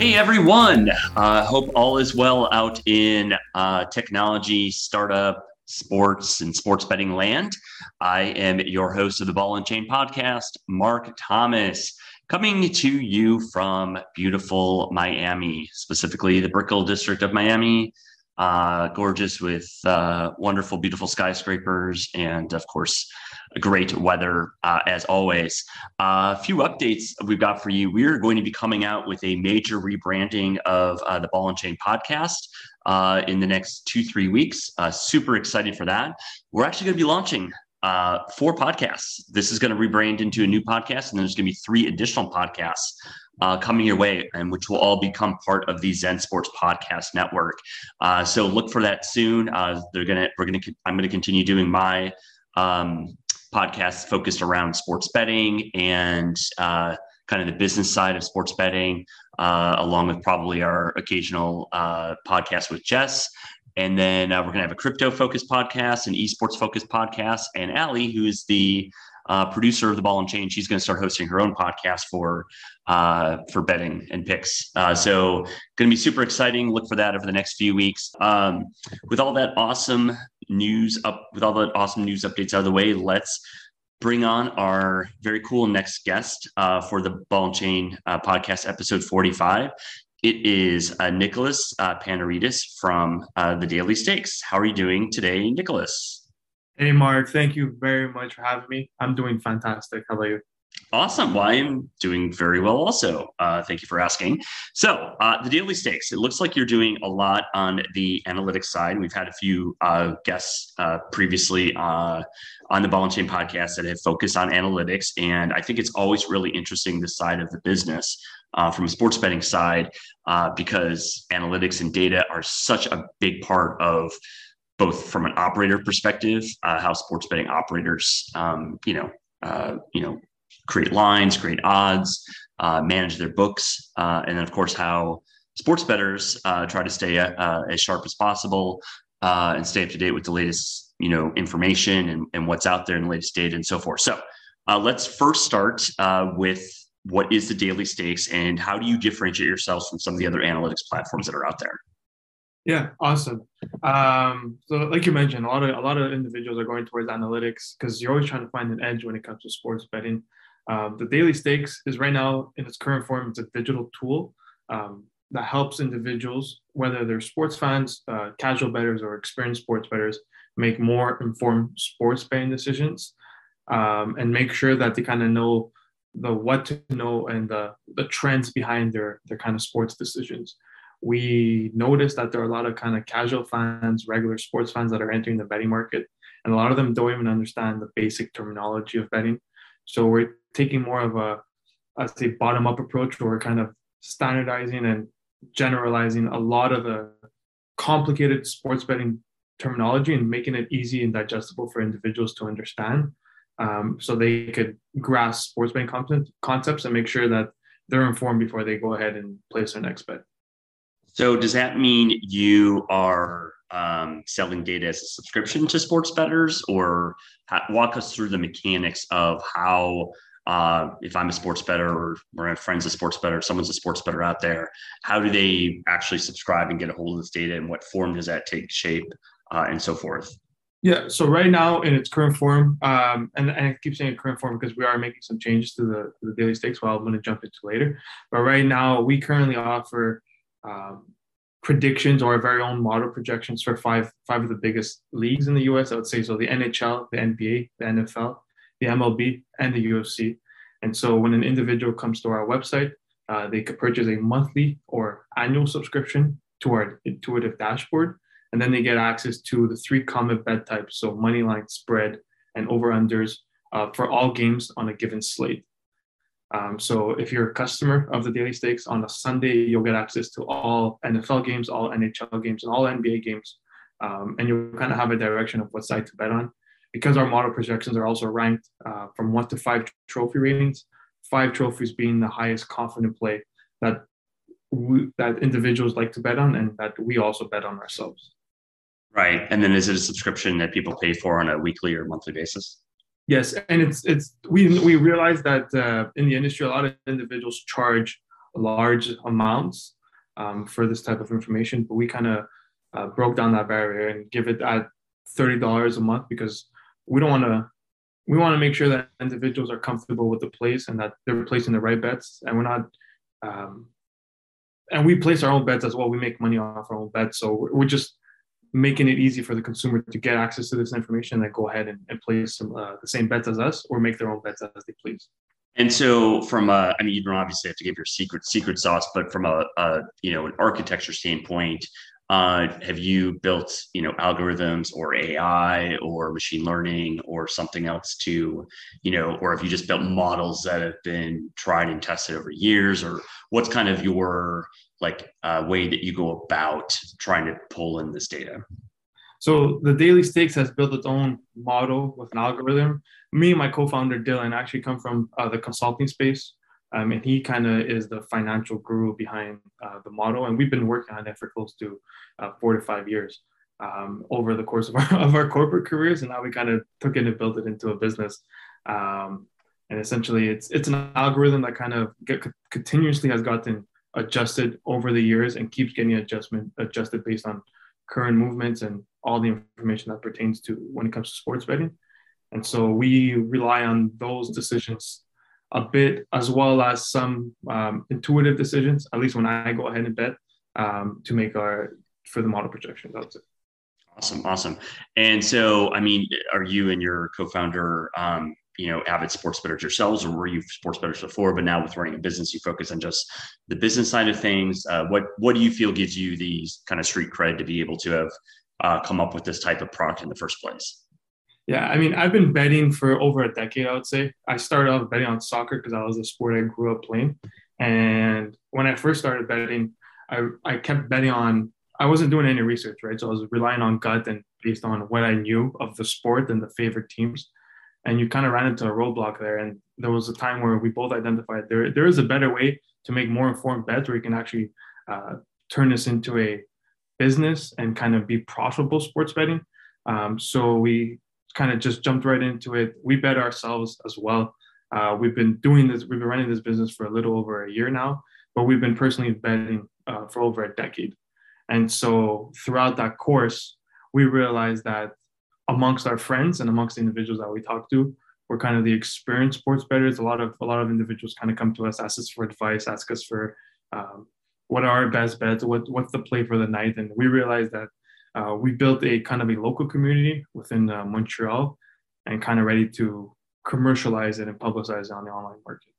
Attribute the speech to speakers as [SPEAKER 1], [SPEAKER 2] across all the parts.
[SPEAKER 1] Hey everyone! Uh, hope all is well out in uh, technology, startup, sports, and sports betting land. I am your host of the Ball and Chain podcast, Mark Thomas, coming to you from beautiful Miami, specifically the Brickell district of Miami. Uh, gorgeous with uh, wonderful, beautiful skyscrapers, and of course, great weather uh, as always. A few updates we've got for you. We are going to be coming out with a major rebranding of uh, the Ball and Chain podcast uh, in the next two, three weeks. Uh, super excited for that. We're actually going to be launching uh, four podcasts. This is going to rebrand into a new podcast, and then there's going to be three additional podcasts uh, coming your way, and which will all become part of the Zen Sports Podcast Network. Uh, so look for that soon. Uh, they're gonna, we're gonna, I'm gonna continue doing my um, focused around sports betting and uh, kind of the business side of sports betting, uh, along with probably our occasional uh, podcast with Jess. And then we're going to have a crypto focused podcast, an esports focused podcast, and Allie, who is the uh, producer of the Ball and Chain, she's going to start hosting her own podcast for uh, for betting and picks. Uh, so, going to be super exciting. Look for that over the next few weeks. Um, with all that awesome news up, with all that awesome news updates out of the way, let's bring on our very cool next guest uh, for the Ball and Chain uh, podcast, episode 45. It is uh, Nicholas uh, Panaridis from the Daily Stakes. How are you doing today, Nicholas?
[SPEAKER 2] Hey, Mark. Thank you very much for having me. I'm doing fantastic. How about you?
[SPEAKER 1] Awesome. Well, I am doing very well also. Uh, thank you for asking. So, uh, the daily stakes, it looks like you're doing a lot on the analytics side. We've had a few uh, guests uh, previously uh, on the Ball and Chain podcast that have focused on analytics. And I think it's always really interesting this side of the business uh, from a sports betting side because analytics and data are such a big part of both from an operator perspective, how sports betting operators, um, you know, uh, you know, create lines, create odds, uh, manage their books, uh, and then of course how sports bettors uh, try to stay uh, as sharp as possible uh, and stay up to date with the latest you know information and, and what's out there and the latest data and so forth. So uh, let's first start with what is the daily stakes and how do you differentiate yourselves from some of the other analytics platforms that are out there?
[SPEAKER 2] Yeah, awesome. Um, so, like you mentioned, a lot of a lot of individuals are going towards analytics because you're always trying to find an edge when it comes to sports betting. Um, the Daily Stakes is right now in its current form. It's a digital tool um, that helps individuals, whether they're sports fans, uh, casual bettors, or experienced sports bettors, make more informed sports betting decisions um, and make sure that they kind of know the what to know and the, the trends behind their their kind of sports decisions. We noticed that there are a lot of kind of casual fans, regular sports fans that are entering the betting market, and a lot of them don't even understand the basic terminology of betting. So we're taking more of a, I'd say, bottom up approach where we're kind of standardizing and generalizing a lot of the complicated sports betting terminology and making it easy and digestible for individuals to understand um, so they could grasp sports betting content, concepts and make sure that they're informed before they go ahead and place their next bet.
[SPEAKER 1] So, does that mean you are um, selling data as a subscription to sports bettors, or walk us through the mechanics of how, uh, if I'm a sports bettor or, my friend's a sports bettor, someone's a sports better out there, how do they actually subscribe and get a hold of this data, and what form does that take shape, uh, and so forth?
[SPEAKER 2] Yeah, so right now in its current form, um, and, and I keep saying current form because we are making some changes to the, to the daily stakes, well, I'm going to jump into later. But right now, we currently offer um, predictions or our very own model projections for five five of the biggest leagues in the US. I would say so: the NHL, the NBA, the NFL, the MLB, and the UFC. And so, when an individual comes to our website, uh, they could purchase a monthly or annual subscription to our intuitive dashboard, and then they get access to the three common bet types: so money line, spread, and over unders uh, for all games on a given slate. Um, so if you're a customer of the Daily Stakes on a Sunday, you'll get access to all NFL games, all NHL games, and all NBA games. Um, and you'll kind of have a direction of what side to bet on. Because our model projections are also ranked uh, from one to five trophy ratings, five trophies being the highest confident play that we, that individuals like to bet on and that we also bet on ourselves.
[SPEAKER 1] Right. And then is it a subscription that people pay for on a weekly or monthly basis?
[SPEAKER 2] Yes, and it's it's we we realize that uh, in the industry, a lot of individuals charge large amounts um, for this type of information, but we kind of uh, broke down that barrier and give it at thirty dollars a month because we don't want to. We want to make sure that individuals are comfortable with the place and that they're placing the right bets, and we're not. Um, and we place our own bets as well. We make money off our own bets, so we're just making it easy for the consumer to get access to this information and go ahead and, and place some, uh, the same bets as us or make their own bets as they please.
[SPEAKER 1] And so, from a, I mean, you don't obviously have to give your secret secret sauce, but from a, a you know an architecture standpoint, uh, have you built you know algorithms or AI or machine learning or something else to you know, or have you just built models that have been tried and tested over years, or what's kind of your like uh, way that you go about trying to pull in this data?
[SPEAKER 2] So the Daily Stakes has built its own model with an algorithm. Me and my co-founder Dylan actually come from uh, the consulting space, um, and he kind of is the financial guru behind uh, the model. And we've been working on it for close to uh, four to five years um, over the course of our, of our corporate careers, and now we kind of took it and built it into a business. Um, and essentially, it's it's an algorithm that kind of get, continuously has gotten adjusted over the years and keeps getting adjustment adjusted based on current movements and all the information that pertains to when it comes to sports betting. And so we rely on those decisions a bit, as well as some um, intuitive decisions, at least when I go ahead and bet um, to make our for the model projections. That's it.
[SPEAKER 1] Awesome, awesome. And so, I mean, are you and your co-founder um, you know avid sports bettors yourselves or were you sports bettors before but now with running a business you focus on just the business side of things uh, what what do you feel gives you the kind of street cred to be able to have uh, come up with this type of product in the first place
[SPEAKER 2] yeah i mean i've been betting for over a decade i would say i started off betting on soccer because that was a sport i grew up playing and when i first started betting i, I kept betting on i wasn't doing any research right so i was relying on gut and based on what i knew of the sport and the favorite teams and you kind of ran into a roadblock there. And there was a time where we both identified there there is a better way to make more informed bets where you can actually uh, turn this into a business and kind of be profitable sports betting. Um, so we kind of just jumped right into it. We bet ourselves as well. Uh, we've been doing this, we've been running this business for a little over a year now, but we've been personally betting uh, for over a decade. And so throughout that course, we realized that amongst our friends and amongst the individuals that we talk to we're kind of the experienced sports bettors a lot of a lot of individuals kind of come to us ask us for advice ask us for um, what are our best bets what what's the play for the night and we realized that uh, we built a kind of a local community within uh, montreal and kind of ready to commercialize it and publicize it on the online market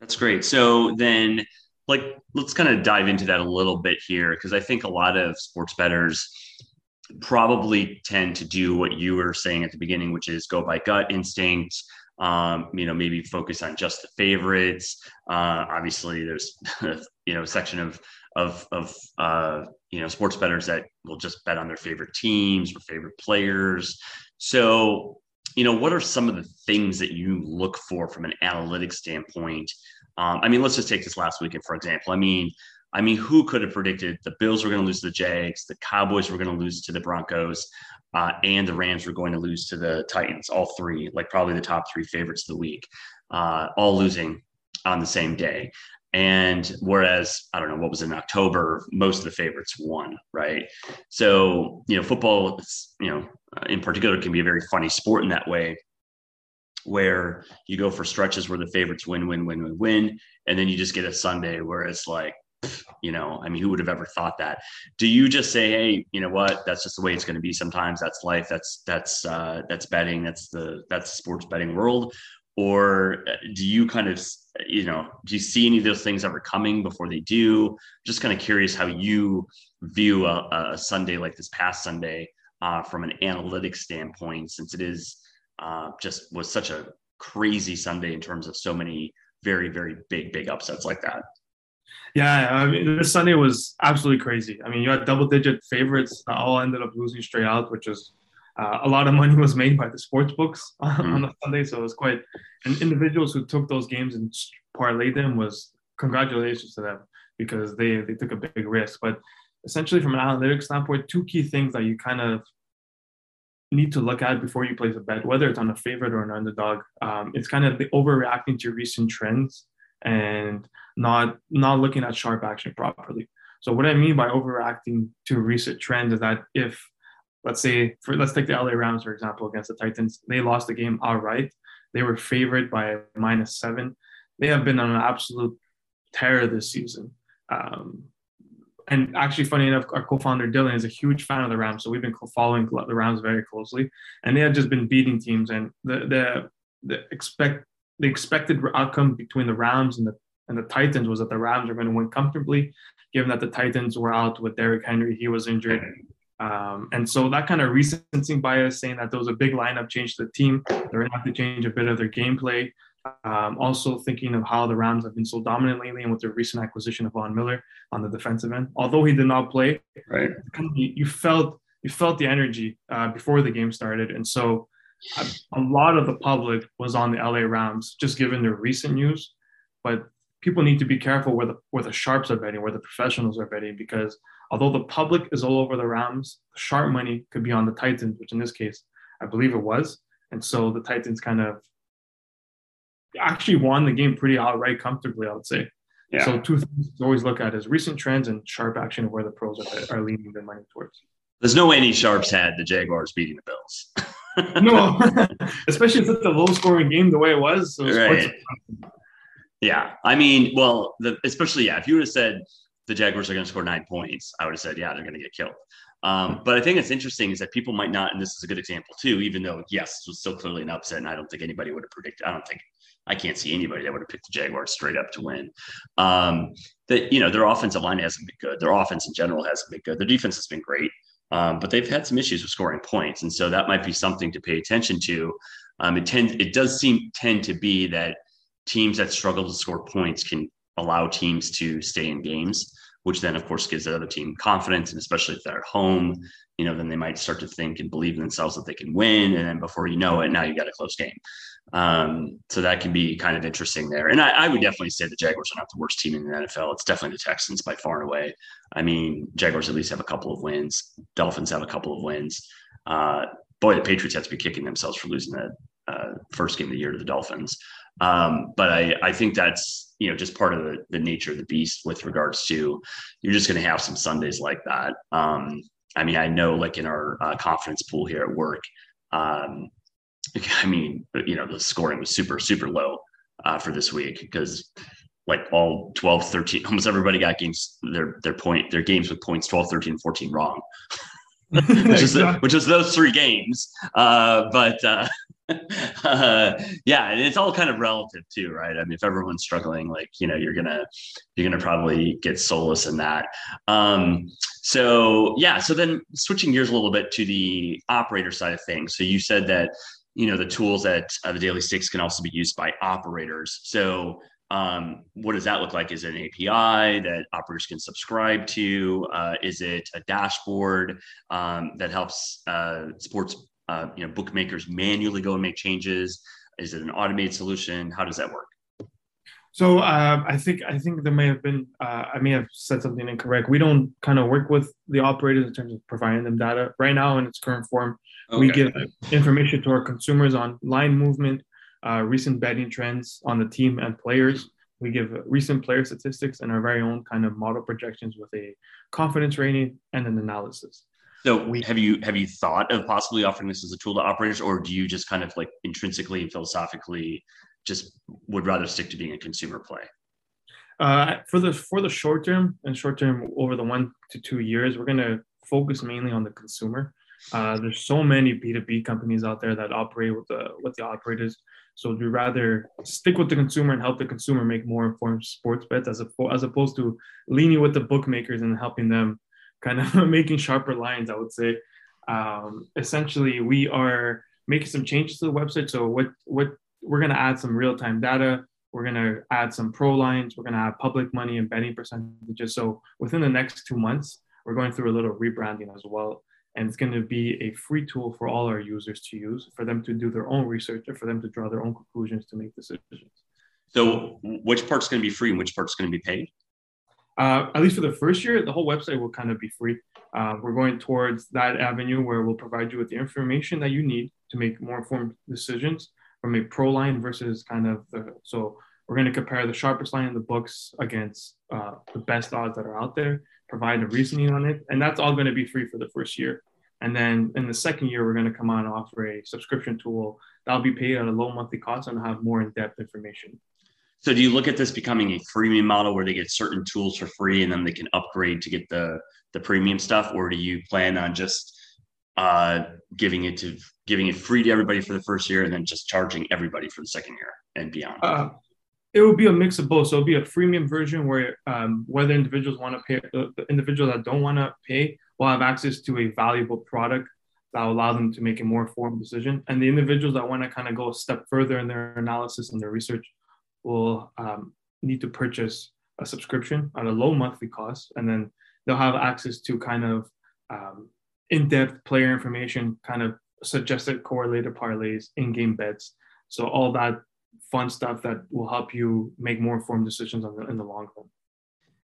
[SPEAKER 1] that's great so then like let's kind of dive into that a little bit here because i think a lot of sports bettors probably tend to do what you were saying at the beginning, which is go by gut instinct. Um, you know, maybe focus on just the favorites. Uh, obviously, there's you know a section of of of uh, you know sports bettors that will just bet on their favorite teams or favorite players. So, you know, what are some of the things that you look for from an analytics standpoint? Um, I mean, let's just take this last weekend for example. I mean, I mean, who could have predicted the Bills were going to lose to the Jags, the Cowboys were going to lose to the Broncos, uh, and the Rams were going to lose to the Titans? All three, like probably the top three favorites of the week, uh, all losing on the same day. And whereas, I don't know, what was in October, most of the favorites won, right? So, you know, football, you know, in particular, can be a very funny sport in that way where you go for stretches where the favorites win, win, win, win, win. And then you just get a Sunday where it's like, you know i mean who would have ever thought that? Do you just say hey you know what? That's just the way it's going to be sometimes. That's life. That's that's uh that's betting. That's the that's the sports betting world or uh, do you kind of you know do you see any of those things ever coming before they do just kind of curious how you view a, a sunday like this past sunday uh, from an analytics standpoint since it is uh, just was such a crazy sunday in terms of so many very very big big upsets like that
[SPEAKER 2] yeah, I mean, this Sunday was absolutely crazy. I mean, you had double digit favorites that all ended up losing straight out, which is uh, a lot of money was made by the sports books mm-hmm. on the Sunday. So it was quite, and individuals who took those games and parlayed them was congratulations to them because they, they took a big risk. But essentially, from an analytics standpoint, two key things that you kind of need to look at before you place a bet, whether it's on a favorite or an underdog. Um, it's kind of the overreacting to recent trends and not not looking at sharp action properly. So what I mean by overreacting to recent trends is that if let's say for let's take the LA Rams for example against the Titans, they lost the game outright. They were favored by minus seven. They have been on an absolute terror this season. Um, and actually, funny enough, our co-founder Dylan is a huge fan of the Rams, so we've been following the Rams very closely, and they have just been beating teams. And the the the expect the expected outcome between the Rams and the and the Titans was that the Rams are going to win comfortably, given that the Titans were out with Derrick Henry, he was injured. Um, and so that kind of recency bias, saying that there was a big lineup change to the team, they're going to have to change a bit of their gameplay. Um, also thinking of how the Rams have been so dominant lately, and with their recent acquisition of Von Miller on the defensive end. Although he did not play,
[SPEAKER 1] right,
[SPEAKER 2] you felt you felt the energy uh, before the game started, and so a, a lot of the public was on the LA Rams, just given their recent news. But people need to be careful where the where the sharps are betting, where the professionals are betting, because although the public is all over the Rams, the sharp money could be on the Titans, which in this case, I believe it was. And so the Titans kind of actually won the game pretty outright comfortably, I would say. Yeah. So two things to always look at is recent trends and sharp action of where the pros are, are leaning their money towards.
[SPEAKER 1] There's no way any sharps had the Jaguars beating the Bills.
[SPEAKER 2] no, especially if it's a low scoring game the way it was. So
[SPEAKER 1] right. Yeah, I mean, well, the, especially yeah, if you would have said the Jaguars are going to score nine points, I would have said yeah, they're going to get killed. Um, but I think it's interesting is that people might not, and this is a good example too, even though yes, it was still clearly an upset, and I don't think anybody would have predicted. I don't think I can't see anybody that would have picked the Jaguars straight up to win. Um, that you know their offensive line hasn't been good. Their offense in general hasn't been good. Their defense has been great, um, but they've had some issues with scoring points, and so that might be something to pay attention to. Um, it tends, it does seem tend to be that teams that struggle to score points can allow teams to stay in games, which then, of course, gives the other team confidence. And especially if they're at home, you know, then they might start to think and believe in themselves that they can win. And then before you know it, now you've got a close game. Um, so that can be kind of interesting there. And I, I, would definitely say the Jaguars are not the worst team in the NFL. It's definitely the Texans by far and away. I mean, Jaguars at least have a couple of wins. Dolphins have a couple of wins. Uh, boy, the Patriots have to be kicking themselves for losing that uh, first game of the year to the Dolphins. Um, but I, I think that's you know just part of the, the nature of the beast with regards to you're just going to have some Sundays like that. Um, I mean, I know like in our uh, confidence pool here at work, um, I mean, you know, the scoring was super super low uh, for this week because like all 12 13 almost everybody got games their their point their games with points 12 13 14 wrong. Which is which is those three games. Uh, but uh, uh, yeah, and it's all kind of relative too, right? I mean, if everyone's struggling, like you know, you're gonna you're gonna probably get solace in that. Um, so yeah, so then switching gears a little bit to the operator side of things. So you said that you know the tools that uh, the daily stakes can also be used by operators. So um, what does that look like? Is it an API that operators can subscribe to? Uh, is it a dashboard um, that helps uh, sports uh, you know bookmakers manually go and make changes? Is it an automated solution? How does that work?
[SPEAKER 2] So uh, I think I think there may have been uh, I may have said something incorrect. We don't kind of work with the operators in terms of providing them data right now in its current form. Okay. We give information to our consumers on line movement, uh, recent betting trends on the team and players. We give recent player statistics and our very own kind of model projections with a confidence rating and an analysis.
[SPEAKER 1] So we, have you have you thought of possibly offering this as a tool to operators, or do you just kind of like intrinsically and philosophically just would rather stick to being a consumer play?
[SPEAKER 2] Uh, for the for the short term and short term over the one to two years, we're going to focus mainly on the consumer. Uh, there's so many B2B companies out there that operate with the with the operators. So we'd rather stick with the consumer and help the consumer make more informed sports bets as, a, as opposed to leaning with the bookmakers and helping them kind of making sharper lines, I would say. Um, essentially, we are making some changes to the website. So what what we're going to add some real time data. We're going to add some pro lines. We're going to add public money and betting percentages. So within the next two months, we're going through a little rebranding as well. And it's going to be a free tool for all our users to use, for them to do their own research or for them to draw their own conclusions to make decisions.
[SPEAKER 1] So, which part's going to be free and which part's going to be paid?
[SPEAKER 2] Uh, at least for the first year, the whole website will kind of be free. Uh, we're going towards that avenue where we'll provide you with the information that you need to make more informed decisions from a pro line versus kind of the so We're going to compare the sharpest line in the books against uh, the best odds that are out there, provide a reasoning on it, and that's all going to be free for the first year. And then in the second year, we're going to come on and offer a subscription tool that'll be paid at a low monthly cost and have more in-depth information.
[SPEAKER 1] So do you look at this becoming a freemium model where they get certain tools for free and then they can upgrade to get the the premium stuff, or do you plan on just uh, giving it to giving it free to everybody for the first year and then just charging everybody for the second year and beyond?
[SPEAKER 2] Uh, it will be a mix of both. So it'll be a freemium version where um, whether individuals want to pay, the, the individuals that don't want to pay will have access to a valuable product that will allow them to make a more informed decision. And the individuals that want to kind of go a step further in their analysis and their research will um, need to purchase a subscription at a low monthly cost, and then they'll have access to kind of um, in-depth player information, kind of suggested correlated parlays, in-game bets. So all that fun stuff that will help you make more informed decisions on the, in the long run.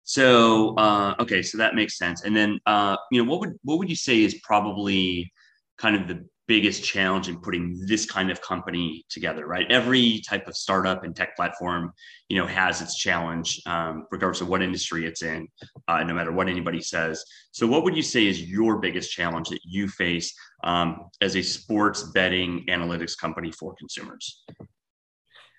[SPEAKER 1] So uh, okay, so that makes sense. And then uh, you know, what would what would you say is probably kind of the biggest challenge in putting this kind of company together? Right, every type of startup and tech platform, you know, has its challenge, um, regardless of what industry it's in, uh, no matter what anybody says. So, what would you say is your biggest challenge that you face um, as a sports betting analytics company for consumers?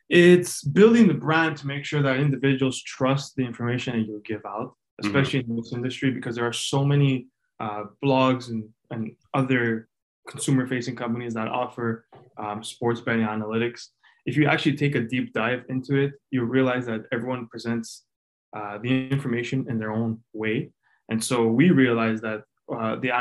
[SPEAKER 2] it's building the brand to make sure that individuals trust the information that you give out, mm-hmm. especially mm-hmm. in this industry, because there are so many uh, blogs and, and other consumer facing companies that offer um, sports betting analytics. If you actually take a deep dive into it, you realize that everyone presents uh, the information in their own way. And so we realize that uh, the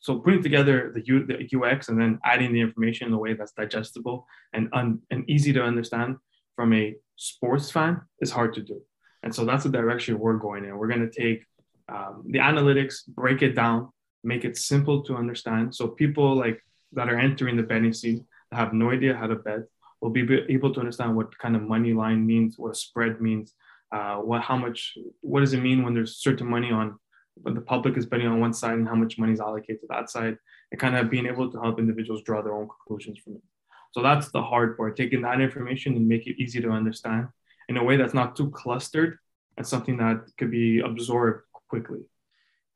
[SPEAKER 2] so putting together the, U, the UX and then adding the information in a way that's digestible and, un, and easy to understand from a sports fan is hard to do. And so that's the direction we're going in. We're going to take um, the analytics, break it down, make it simple to understand. So people like that are entering the betting scene that have no idea how to bet will be able to understand what kind of money line means, what a spread means, uh, what how much, what does it mean when there's certain money on but the public is betting on one side and how much money is allocated to that side and kind of being able to help individuals draw their own conclusions from it. So that's the hard part, taking that information and make it easy to understand in a way that's not too clustered and something that could be absorbed quickly.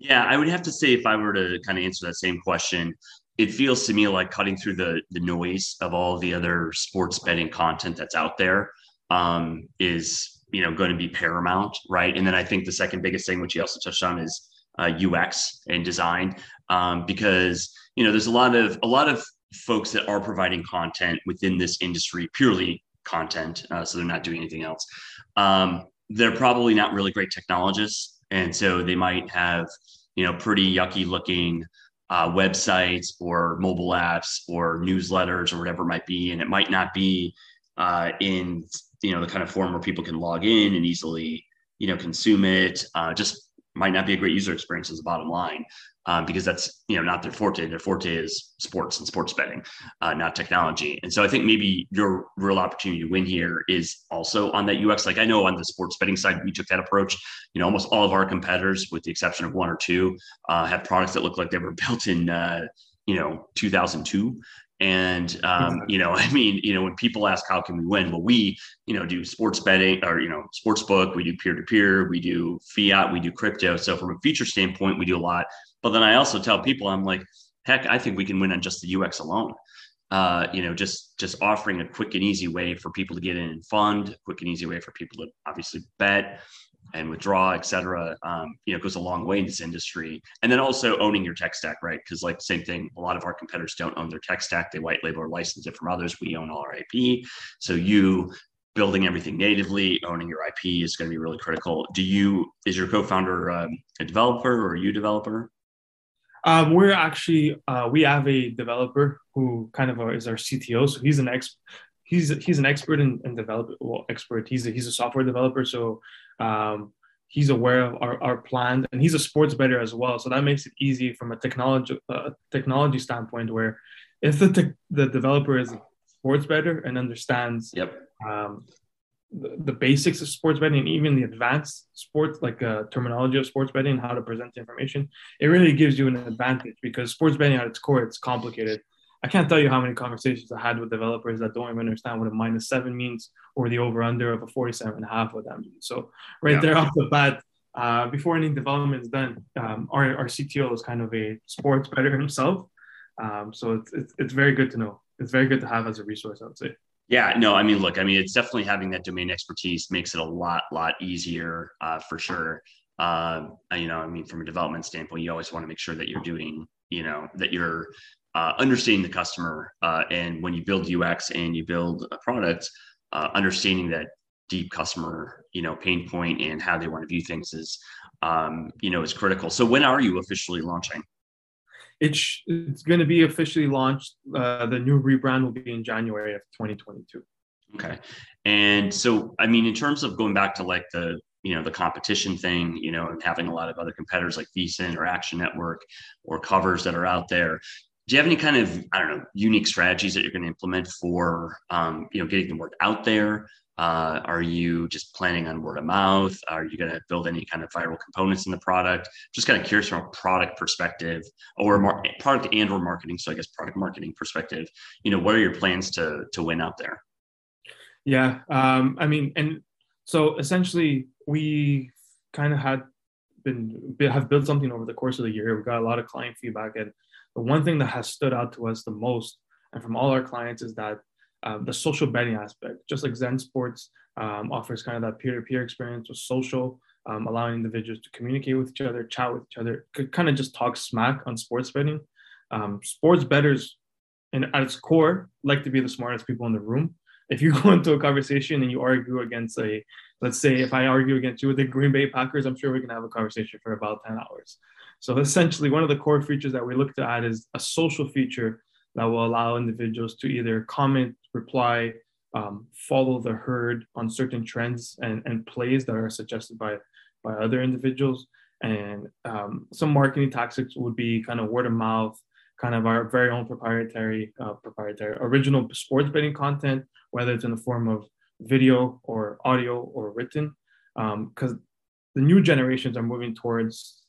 [SPEAKER 1] Yeah, I would have to say if I were to kind of answer that same question, it feels to me like cutting through the the noise of all the other sports betting content that's out there um, is you know going to be paramount, right? And then I think the second biggest thing, which you also touched on, is uh, UX and design, um, because you know there's a lot of a lot of folks that are providing content within this industry, purely content, uh, so they're not doing anything else. Um, they're probably not really great technologists, and so they might have you know pretty yucky looking uh, websites or mobile apps or newsletters or whatever it might be, and it might not be uh, in you know the kind of form where people can log in and easily you know consume it. Uh, just might not be a great user experience as a bottom line um, because that's you know not their forte. Their forte is sports and sports betting uh, not technology. And so i think maybe your real opportunity to win here is also on that ux like i know on the sports betting side we took that approach. You know almost all of our competitors with the exception of one or two uh, have products that look like they were built in uh, you know 2002 and um, you know, I mean, you know, when people ask how can we win, well, we, you know, do sports betting or you know, sports book. We do peer to peer. We do fiat. We do crypto. So from a feature standpoint, we do a lot. But then I also tell people, I'm like, heck, I think we can win on just the UX alone. Uh, you know, just just offering a quick and easy way for people to get in and fund, quick and easy way for people to obviously bet, and withdraw, et cetera, um, you know, goes a long way in this industry. And then also owning your tech stack, right? Because like same thing, a lot of our competitors don't own their tech stack. They white label or license it from others. We own all our IP. So you building everything natively, owning your IP is going to be really critical. Do you, is your co-founder um, a developer or you developer?
[SPEAKER 2] Um, we're actually, uh, we have a developer who kind of is our CTO. So he's an ex, he's he's an expert in, in development. Well, expert. He's a, he's a software developer. So um, he's aware of our, our plan and he's a sports bettor as well. So that makes it easy from a technology uh, technology standpoint where if the, te- the developer is a sports bettor and understands
[SPEAKER 1] yep.
[SPEAKER 2] um, the, the, basics of sports betting, and even the advanced sports, like uh, terminology of sports betting, and how to present the information, it really gives you an advantage because sports betting at its core, it's complicated. I can't tell you how many conversations I had with developers that don't even understand what a minus seven means or the over under of a 47 and a half what that means. So right yeah. there off the bat, uh, before any development is done, um, our, our CTO is kind of a sports bettor himself. Um, so it's, it's, it's very good to know. It's very good to have as a resource, I would say.
[SPEAKER 1] Yeah, no, I mean, look, I mean, it's definitely having that domain expertise makes it a lot, lot easier uh, for sure. Uh, you know, I mean, from a development standpoint, you always want to make sure that you're doing, you know, that you're uh, understanding the customer. Uh, and when you build UX and you build a product, uh, understanding that deep customer, you know, pain point and how they want to view things is, um, you know, is critical. So when are you officially launching?
[SPEAKER 2] It's it's going to be officially launched. Uh, the new rebrand will be in January of 2022.
[SPEAKER 1] Okay, and so I mean, in terms of going back to like the you know the competition thing you know and having a lot of other competitors like vsin or action network or covers that are out there do you have any kind of i don't know unique strategies that you're going to implement for um, you know getting the word out there? Uh, are you just planning on word of mouth? Are you going to build any kind of viral components in the product? Just kind of curious from a product perspective or mar- product and or marketing so i guess product marketing perspective you know what are your plans to to win out there?
[SPEAKER 2] Yeah um, i mean and so essentially we kind of had been have built something over the course of the year. We got a lot of client feedback, and the one thing that has stood out to us the most, and from all our clients, is that um, the social betting aspect. Just like Zen Sports um, offers kind of that peer-to-peer experience with social, um, allowing individuals to communicate with each other, chat with each other, could kind of just talk smack on sports betting. Um, sports bettors, and at its core, like to be the smartest people in the room if you go into a conversation and you argue against a, let's say if I argue against you with the Green Bay Packers, I'm sure we can have a conversation for about 10 hours. So essentially, one of the core features that we look to add is a social feature that will allow individuals to either comment, reply, um, follow the herd on certain trends and, and plays that are suggested by, by other individuals. And um, some marketing tactics would be kind of word of mouth, kind of our very own proprietary, uh, proprietary original sports betting content, whether it's in the form of video or audio or written, because um, the new generations are moving towards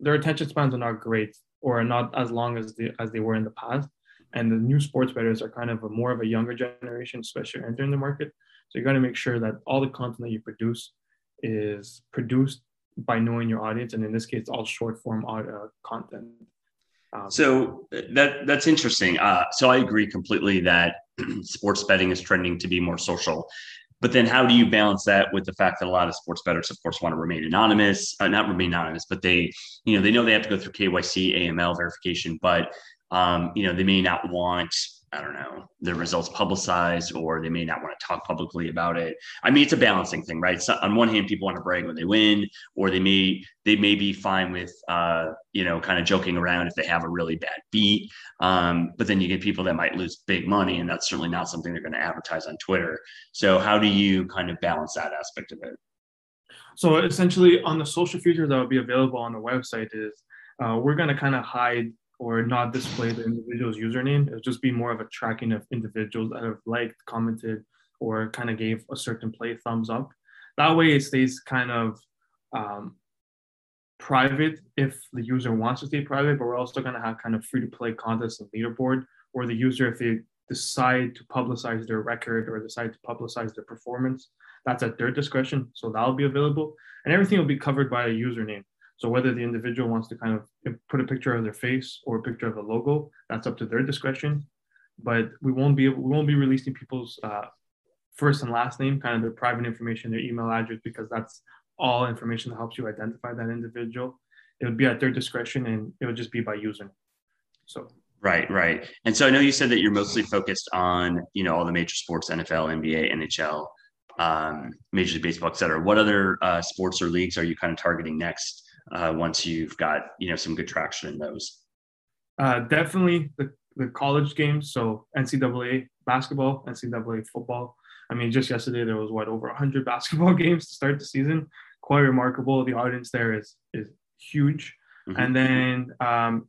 [SPEAKER 2] their attention spans are not great or not as long as they as they were in the past. And the new sports bettors are kind of a more of a younger generation, especially entering the market. So you got to make sure that all the content that you produce is produced by knowing your audience, and in this case, all short form audio uh, content.
[SPEAKER 1] Um, so that that's interesting. Uh, so I agree completely that sports betting is trending to be more social. But then, how do you balance that with the fact that a lot of sports bettors, of course, want to remain anonymous, uh, not remain anonymous, but they, you know, they know they have to go through KYC, AML verification, but um, you know, they may not want I don't know, the results publicized, or they may not want to talk publicly about it. I mean, it's a balancing thing, right? So on one hand, people want to brag when they win, or they may they may be fine with uh, you know, kind of joking around if they have a really bad beat. Um, but then you get people that might lose big money, and that's certainly not something they're going to advertise on Twitter. So how do you kind of balance that aspect of it?
[SPEAKER 2] So essentially, on the social features that will be available on the website is uh, we're going to kind of hide or not display the individual's username. It'll just be more of a tracking of individuals that have liked, commented, or kind of gave a certain play thumbs up. That way it stays kind of um, private if the user wants to stay private, but we're also going to have kind of free to play contests and leaderboard or the user, if they decide to publicize their record or decide to publicize their performance, that's at their discretion. So that'll be available and everything will be covered by a username. So whether the individual wants to kind of put a picture of their face or a picture of a logo, that's up to their discretion. But we won't be we won't be releasing people's uh, first and last name, kind of their private information, their email address, because that's all information that helps you identify that individual. It would be at their discretion, and it would just be by using. So
[SPEAKER 1] Right, right. And so I know you said that you're mostly focused on, you know, all the major sports, NFL, NBA, NHL, um, Major League Baseball, et cetera. What other uh, sports or leagues are you kind of targeting next? Uh, once you've got you know some good traction in those?
[SPEAKER 2] Uh, definitely the, the college games. So NCAA basketball, NCAA football. I mean, just yesterday there was what over 100 basketball games to start the season. Quite remarkable. The audience there is is huge. Mm-hmm. And then um,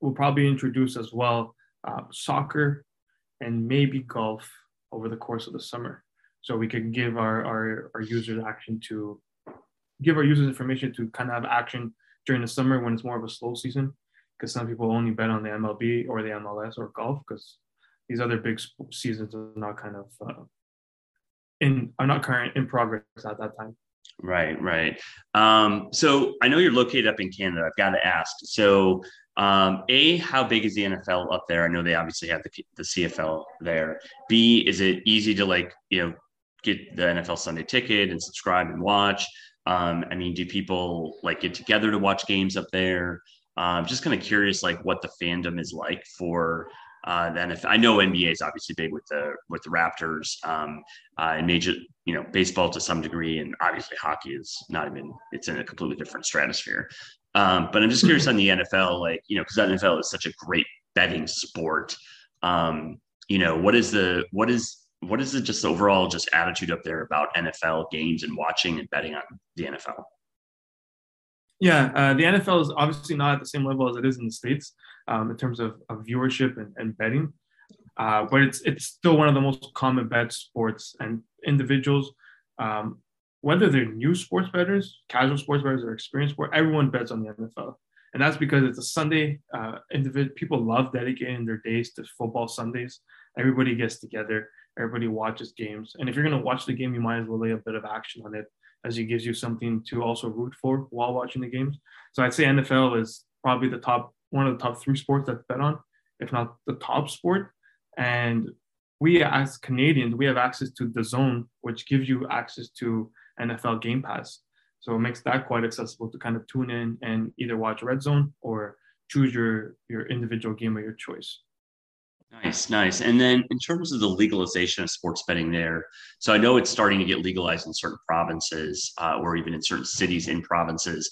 [SPEAKER 2] we'll probably introduce as well uh, soccer and maybe golf over the course of the summer. So we can give our, our, our users action to give our users information to kind of have action during the summer when it's more of a slow season. because some people only bet on the MLB or the MLS or golf because these other big seasons are not kind of uh, in are not current in progress at that time.
[SPEAKER 1] Right, right. Um, so I know you're located up in Canada. I've got to ask. So, um, a, how big is the NFL up there? I know they obviously have the the CFL there. B, is it easy to like you know get the NFL Sunday ticket and subscribe and watch? Um, I mean, do people like get together to watch games up there? I'm um, just kind of curious, like what the fandom is like for uh, then if I know NBA is obviously big with the with the Raptors um, uh, and major you know baseball to some degree and obviously hockey is not even it's in a completely different stratosphere. Um, but I'm just curious on the NFL, like you know, because NFL is such a great betting sport. Um, you know, what is the what is what is it just overall just attitude up there about NFL games and watching and betting on the NFL?
[SPEAKER 2] Yeah, uh, the NFL is obviously not at the same level as it is in the states um, in terms of, of viewership and, and betting, uh, but it's it's still one of the most common bet sports. And individuals, um, whether they're new sports bettors, casual sports bettors, or experienced sport, everyone bets on the NFL, and that's because it's a Sunday. Uh, individ- people love dedicating their days to football Sundays. Everybody gets together. Everybody watches games, and if you're going to watch the game, you might as well lay a bit of action on it as it gives you something to also root for while watching the games. So I'd say NFL is probably the top one of the top three sports that's bet on, if not the top sport. And we as Canadians, we have access to DAZN, which gives you access to NFL Game Pass. So it makes that quite accessible to kind of tune in and either watch Red Zone or choose your your individual game of your choice.
[SPEAKER 1] Nice, nice. And then in terms of the legalization of sports betting there, so I know it's starting to get legalized in certain provinces uh, or even in certain cities in provinces.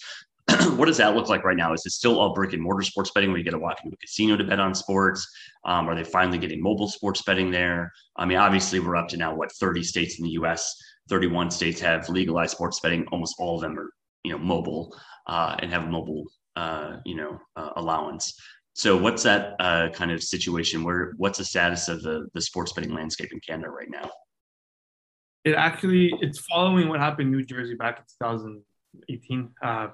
[SPEAKER 1] what does that look like right now? Is it still all brick and mortar sports betting where you got to walk into a casino to bet on sports? Um, are they finally getting mobile sports betting there? I mean, obviously, we're up to now what 30 states in the US, 31 states have legalized sports betting. Almost all of them are, you know, mobile uh, and have mobile, uh, you know, uh, allowance. So what's that uh, kind of situation? Where what's the status of the the sports betting landscape in Canada right now?
[SPEAKER 2] It actually it's following what happened in New Jersey back in 2018. Uh,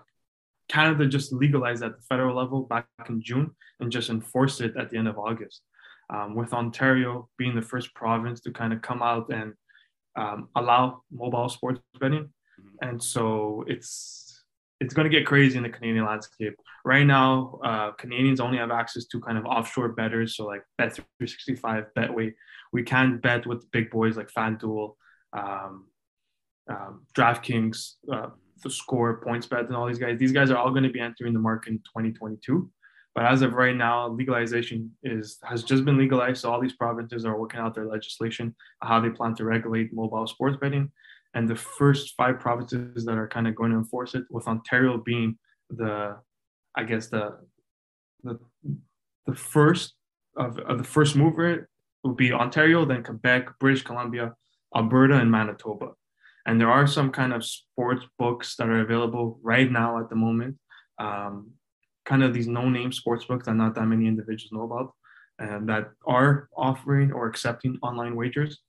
[SPEAKER 2] Canada just legalized at the federal level back in June and just enforced it at the end of August. Um, with Ontario being the first province to kind of come out and um, allow mobile sports betting, mm-hmm. and so it's it's going to get crazy in the Canadian landscape. Right now, uh, Canadians only have access to kind of offshore betters, so like Bet365, Betway. We can bet with big boys like FanDuel, um, um, DraftKings, uh, the Score, PointsBet, and all these guys. These guys are all going to be entering the market in 2022. But as of right now, legalization is has just been legalized. So all these provinces are working out their legislation, how they plan to regulate mobile sports betting and the first five provinces that are kind of going to enforce it, with Ontario being the, I guess the, the, the first of, of the first mover would be Ontario, then Quebec, British Columbia, Alberta, and Manitoba. And there are some kind of sports books that are available right now at the moment. Um, kind of these no-name sports books that not that many individuals know about, and that are offering or accepting online wagers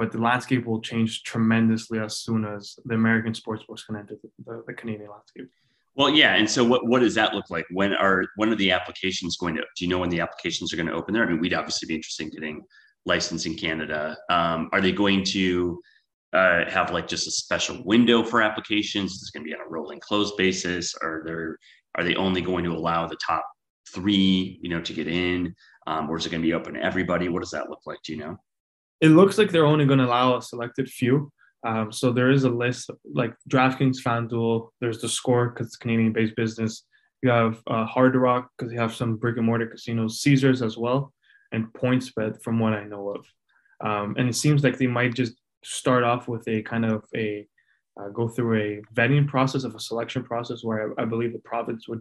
[SPEAKER 2] but the landscape will change tremendously as soon as the American sports books can enter the, the, the, Canadian landscape.
[SPEAKER 1] Well, yeah, and so what, what does that look like? When are when are the applications going to? Do you know when the applications are going to open there? I mean, we'd obviously be interested in getting licensed in Canada. Um, are they going to uh, have like just a special window for applications? Is this going to be on a rolling close basis? Are there are they only going to allow the top three, you know, to get in, um, or is it going to be open to everybody? What does that look like? Do you know?
[SPEAKER 2] It looks like they're only going to allow a selected few. Um, so there is a list like DraftKings, FanDuel. There's the Score because it's Canadian-based business. You have uh, Hard Rock because you have some brick and mortar casinos, Caesars as well, and PointsBet from what I know of. Um, and it seems like they might just start off with a kind of a uh, go through a vetting process of a selection process where I, I believe the province would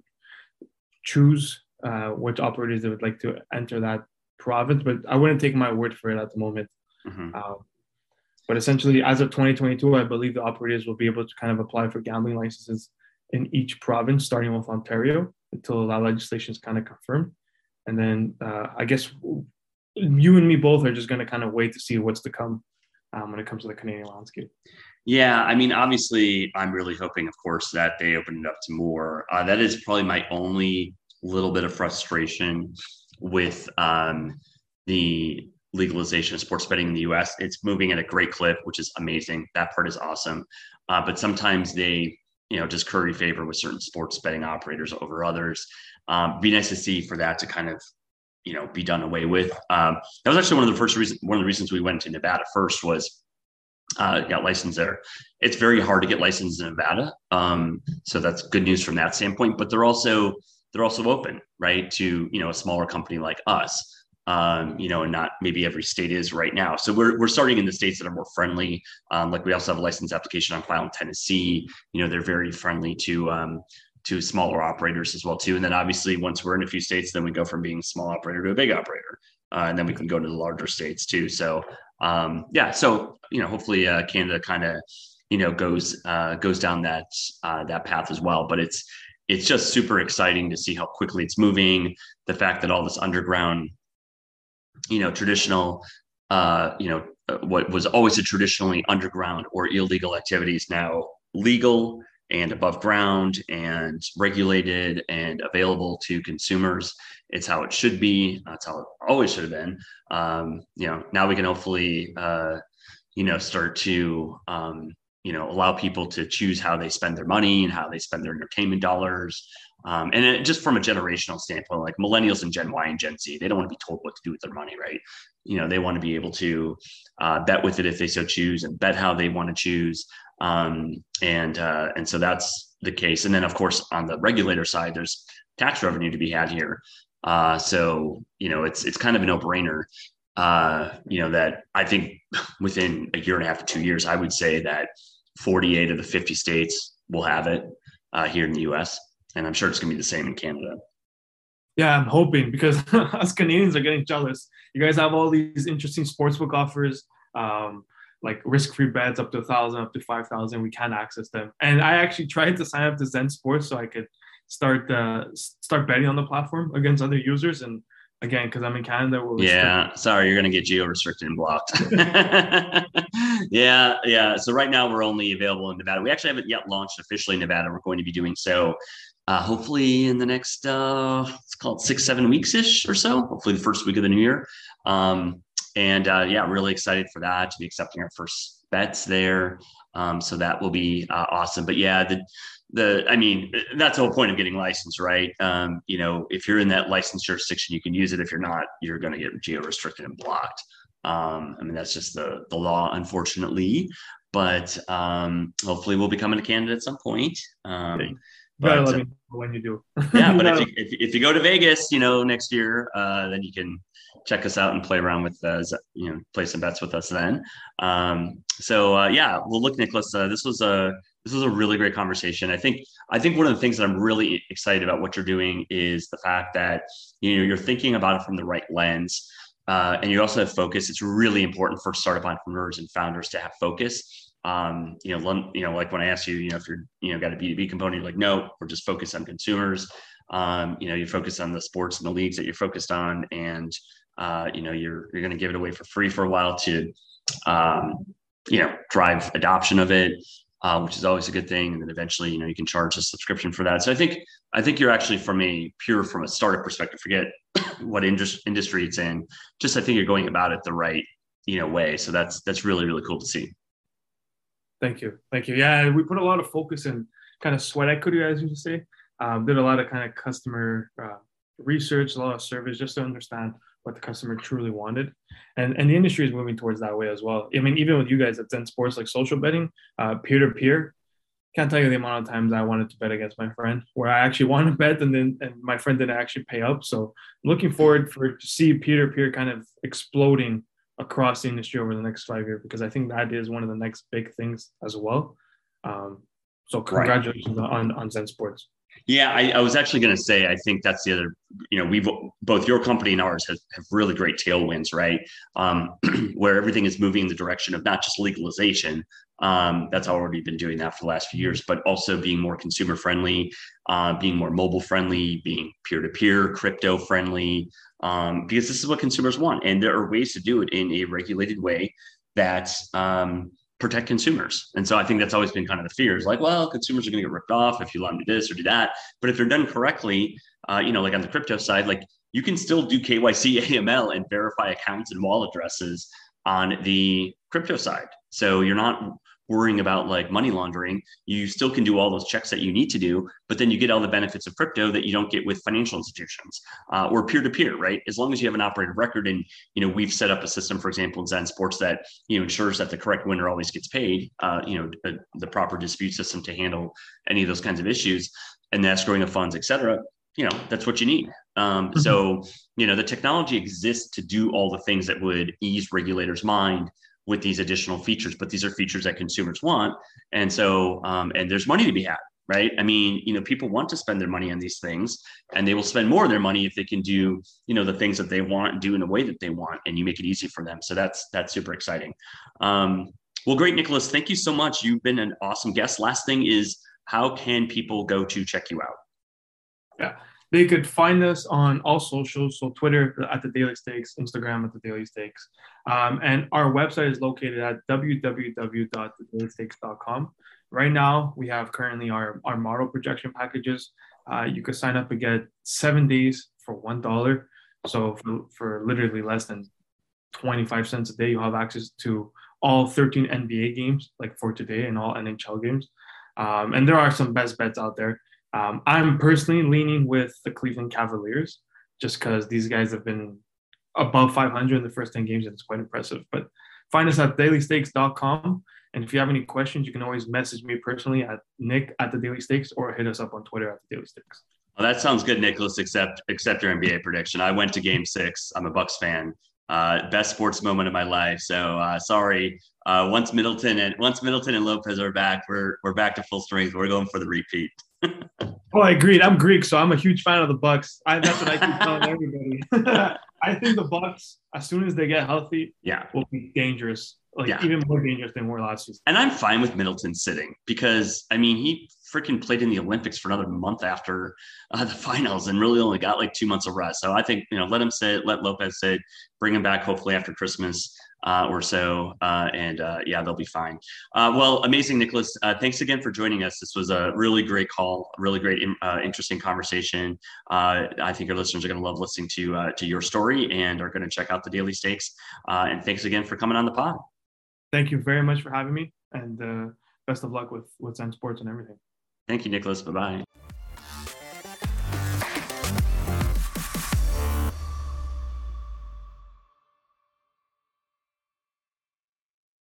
[SPEAKER 2] choose uh, which operators they would like to enter that province. But I wouldn't take my word for it at the moment. Mm-hmm. Um, but essentially, as of 2022, I believe the operators will be able to kind of apply for gambling licenses in each province, starting with Ontario, until that legislation is kind of confirmed. And then uh, I guess you and me both are just going to kind of wait to see what's to come um, when it comes to the Canadian landscape.
[SPEAKER 1] Yeah, I mean, obviously, I'm really hoping, of course, that they open it up to more. Uh, that is probably my only little bit of frustration with um, the legalization of sports betting in the US. It's moving at a great clip, which is amazing. That part is awesome. Uh, but sometimes they, you know, just curry favor with certain sports betting operators over others. Um, be nice to see for that to kind of, you know, be done away with. Um, that was actually one of the first reasons. One of the reasons we went to Nevada first was uh, got licensed there. It's very hard to get licensed in Nevada, um, so that's good news from that standpoint. But they're also they're also open, right, to you know a smaller company like us um, you know, and not maybe every state is right now. So we're, we're starting in the states that are more friendly. Um, like we also have a license application on file in Tennessee. You know, they're very friendly to um, to smaller operators as well too. And then obviously once we're in a few states, then we go from being a small operator to a big operator, uh, and then we can go to the larger states too. So um, yeah, so you know, hopefully uh, Canada kind of you know goes uh, goes down that uh, that path as well. But it's it's just super exciting to see how quickly it's moving. The fact that all this underground you know, traditional, uh, you know, uh, what was always a traditionally underground or illegal activities now legal and above ground and regulated and available to consumers. It's how it should be. That's how it always should have been. Um, you know, now we can hopefully, uh, you know, start to, um, you know, allow people to choose how they spend their money and how they spend their entertainment dollars. Um, and it, just from a generational standpoint, like millennials and Gen Y and Gen Z, they don't want to be told what to do with their money, right? You know, they want to be able to uh, bet with it if they so choose, and bet how they want to choose. Um, and uh, and so that's the case. And then, of course, on the regulator side, there's tax revenue to be had here. Uh, so you know, it's it's kind of a no brainer. Uh, you know that I think within a year and a half to two years, I would say that 48 of the 50 states will have it uh, here in the U.S and I'm sure it's going to be the same in Canada.
[SPEAKER 2] Yeah, I'm hoping because us Canadians are getting jealous. You guys have all these interesting sportsbook offers, um, like risk-free bets up to a thousand, up to five thousand. We can't access them, and I actually tried to sign up to Zen Sports so I could start uh, start betting on the platform against other users, and again because I'm in Canada.
[SPEAKER 1] yeah, sorry, you're gonna get geo restricted and blocked. yeah, yeah. So right now we're only available in Nevada. We actually haven't yet launched officially in Nevada. We're going to be doing so uh, hopefully in the next uh, let's call it six seven weeks ish or so. Hopefully the first week of the new year. Um, and uh, yeah, really excited for that to be accepting our first bets there. Um, so that will be uh, awesome. But yeah, the the I mean that's the whole point of getting licensed, right? Um, you know, if you're in that licensed jurisdiction, you can use it. If you're not, you're going to get geo restricted and blocked. Um, I mean, that's just the the law, unfortunately. But um, hopefully, we'll be coming to Canada at some point. Um,
[SPEAKER 2] but, let me when you do.
[SPEAKER 1] yeah, but if you, if, if you go to Vegas, you know, next year, uh, then you can check us out and play around with, uh, you know, play some bets with us then. Um, so uh, yeah, well, look, Nicholas, uh, this was a this was a really great conversation. I think I think one of the things that I'm really excited about what you're doing is the fact that you know you're thinking about it from the right lens. Uh, and you also have focus. It's really important for startup entrepreneurs and founders to have focus um, you know, you know, like when I asked you, you know, if you're, you know, got a B2B component, you're like, no, we're just focused on consumers. Um, you know, you focus on the sports and the leagues that you're focused on, and uh, you know, you're you're going to give it away for free for a while to, um, you know, drive adoption of it, uh, which is always a good thing. And then eventually, you know, you can charge a subscription for that. So I think I think you're actually from a pure from a startup perspective. Forget what industry industry it's in. Just I think you're going about it the right you know way. So that's that's really really cool to see.
[SPEAKER 2] Thank you. Thank you. Yeah, we put a lot of focus in kind of sweat equity, as you say. Um, did a lot of kind of customer uh, research, a lot of surveys just to understand what the customer truly wanted. And, and the industry is moving towards that way as well. I mean, even with you guys at Zen Sports, like social betting, peer to peer, can't tell you the amount of times I wanted to bet against my friend where I actually wanted to bet and then and my friend didn't actually pay up. So looking forward for to see peer to peer kind of exploding across the industry over the next five years because I think that is one of the next big things as well. Um, so congratulations right. on on Zen Sports.
[SPEAKER 1] Yeah, I, I was actually going to say I think that's the other. You know, we've both your company and ours have, have really great tailwinds, right? Um, where everything is moving in the direction of not just legalization. Um, that's already been doing that for the last few years, but also being more consumer friendly, uh, being more mobile friendly, being peer to peer, crypto friendly, um, because this is what consumers want. And there are ways to do it in a regulated way that um, protect consumers. And so I think that's always been kind of the fear is like, well, consumers are going to get ripped off if you let them do this or do that. But if they're done correctly, uh, you know, like on the crypto side, like you can still do KYC AML and verify accounts and wallet addresses on the crypto side. So you're not worrying about like money laundering, you still can do all those checks that you need to do, but then you get all the benefits of crypto that you don't get with financial institutions uh, or peer to peer, right? As long as you have an operator record, and you know we've set up a system, for example, in Zen Sports that you know ensures that the correct winner always gets paid. Uh, you know the, the proper dispute system to handle any of those kinds of issues, and the escrowing of funds, et cetera you know that's what you need um, mm-hmm. so you know the technology exists to do all the things that would ease regulators mind with these additional features, but these are features that consumers want. And so, um, and there's money to be had, right? I mean, you know, people want to spend their money on these things and they will spend more of their money if they can do, you know, the things that they want and do in a way that they want and you make it easy for them. So that's, that's super exciting. Um, well, great, Nicholas. Thank you so much. You've been an awesome guest. Last thing is how can people go to check you out?
[SPEAKER 2] Yeah. They could find us on all socials, so Twitter at the Daily Stakes, Instagram at the Daily Stakes, um, and our website is located at www.thedailystakes.com. Right now, we have currently our our model projection packages. Uh, you could sign up and get seven days for one dollar. So for, for literally less than 25 cents a day, you'll have access to all 13 NBA games, like for today, and all NHL games. Um, and there are some best bets out there. Um, I'm personally leaning with the Cleveland Cavaliers just because these guys have been above 500 in the first 10 games, and it's quite impressive. But find us at dailystakes.com. And if you have any questions, you can always message me personally at nick at the Daily Stakes or hit us up on Twitter at the Daily Stakes.
[SPEAKER 1] Well, that sounds good, Nicholas. Except except your NBA prediction. I went to Game Six. I'm a Bucks fan. Uh, best sports moment of my life. So uh, sorry. Uh, once Middleton and once Middleton and Lopez are back, we're we're back to full strength. We're going for the repeat.
[SPEAKER 2] Oh, I agreed. I'm Greek, so I'm a huge fan of the Bucks. I, that's what I keep telling everybody. I think the Bucks, as soon as they get healthy,
[SPEAKER 1] yeah,
[SPEAKER 2] will be dangerous. Like yeah. even more dangerous than were last season.
[SPEAKER 1] And I'm fine with Middleton sitting because I mean he freaking played in the Olympics for another month after uh, the finals and really only got like two months of rest. So I think you know let him sit, let Lopez sit, bring him back hopefully after Christmas uh, or so. Uh, and uh, yeah, they'll be fine. Uh, well, amazing, Nicholas. Uh, thanks again for joining us. This was a really great call, really great, uh, interesting conversation. I think our listeners are going to love listening to to your story and are going to check out the Daily Stakes. and thanks again for coming on the pod.
[SPEAKER 2] Thank you very much for having me, and best of luck with with Zen Sports and everything.
[SPEAKER 1] Thank you, Nicholas. Bye bye.